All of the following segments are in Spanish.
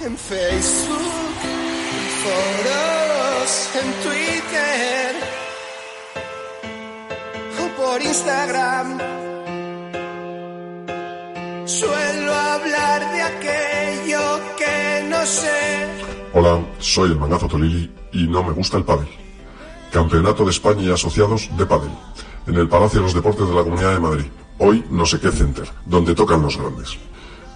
en Facebook, en foros, en Twitter o por Instagram. Suelo hablar de aquello que no sé. Hola, soy el mangazo Tolili y no me gusta el pádel. Campeonato de España y asociados de pádel en el Palacio de los Deportes de la Comunidad de Madrid. Hoy no sé qué center, donde tocan los grandes.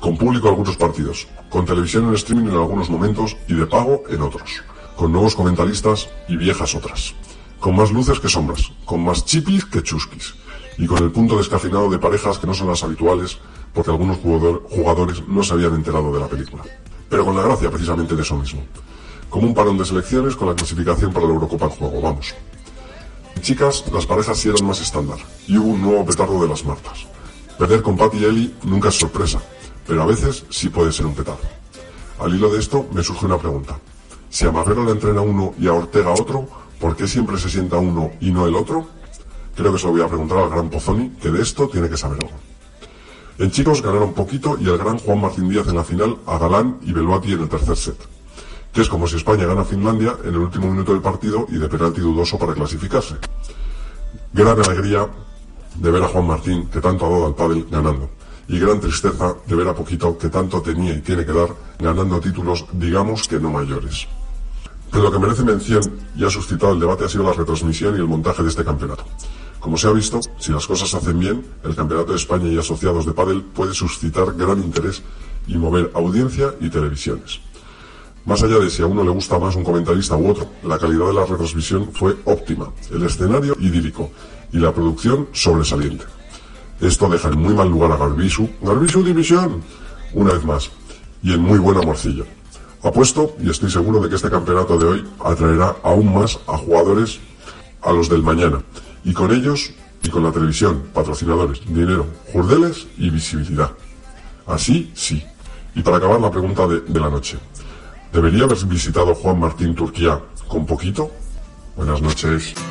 Con público algunos partidos, con televisión en streaming en algunos momentos y de pago en otros. Con nuevos comentaristas y viejas otras. Con más luces que sombras, con más chipis que chusquis. Y con el punto descafinado de parejas que no son las habituales porque algunos jugador, jugadores no se habían enterado de la película. Pero con la gracia precisamente de eso mismo. Como un parón de selecciones con la clasificación para la Eurocopa en juego, vamos. Chicas, las parejas sí eran más estándar, y hubo un nuevo petardo de las Martas. Perder con Pat y Eli nunca es sorpresa, pero a veces sí puede ser un petardo. Al hilo de esto me surge una pregunta. Si a Marrero le entrena uno y a Ortega otro, ¿por qué siempre se sienta uno y no el otro? Creo que se lo voy a preguntar al gran Pozzoni, que de esto tiene que saber algo. En chicos ganaron poquito y el gran Juan Martín Díaz en la final a Galán y Beluati en el tercer set que es como si España gana a Finlandia en el último minuto del partido y de penalti dudoso para clasificarse. Gran alegría de ver a Juan Martín, que tanto ha dado al pádel, ganando. Y gran tristeza de ver a Poquito, que tanto tenía y tiene que dar, ganando títulos, digamos que no mayores. Pero lo que merece mención y ha suscitado el debate ha sido la retransmisión y el montaje de este campeonato. Como se ha visto, si las cosas se hacen bien, el Campeonato de España y asociados de pádel puede suscitar gran interés y mover audiencia y televisiones. Más allá de si a uno le gusta más un comentarista u otro, la calidad de la retransmisión fue óptima, el escenario idílico y la producción sobresaliente. Esto deja en muy mal lugar a Garbisu, Garbisu División, una vez más, y en muy buen amorcillo. Apuesto y estoy seguro de que este campeonato de hoy atraerá aún más a jugadores a los del mañana, y con ellos y con la televisión, patrocinadores, dinero, jurdeles y visibilidad. Así sí. Y para acabar la pregunta de, de la noche. ¿Debería haber visitado Juan Martín Turquía con poquito? Buenas noches.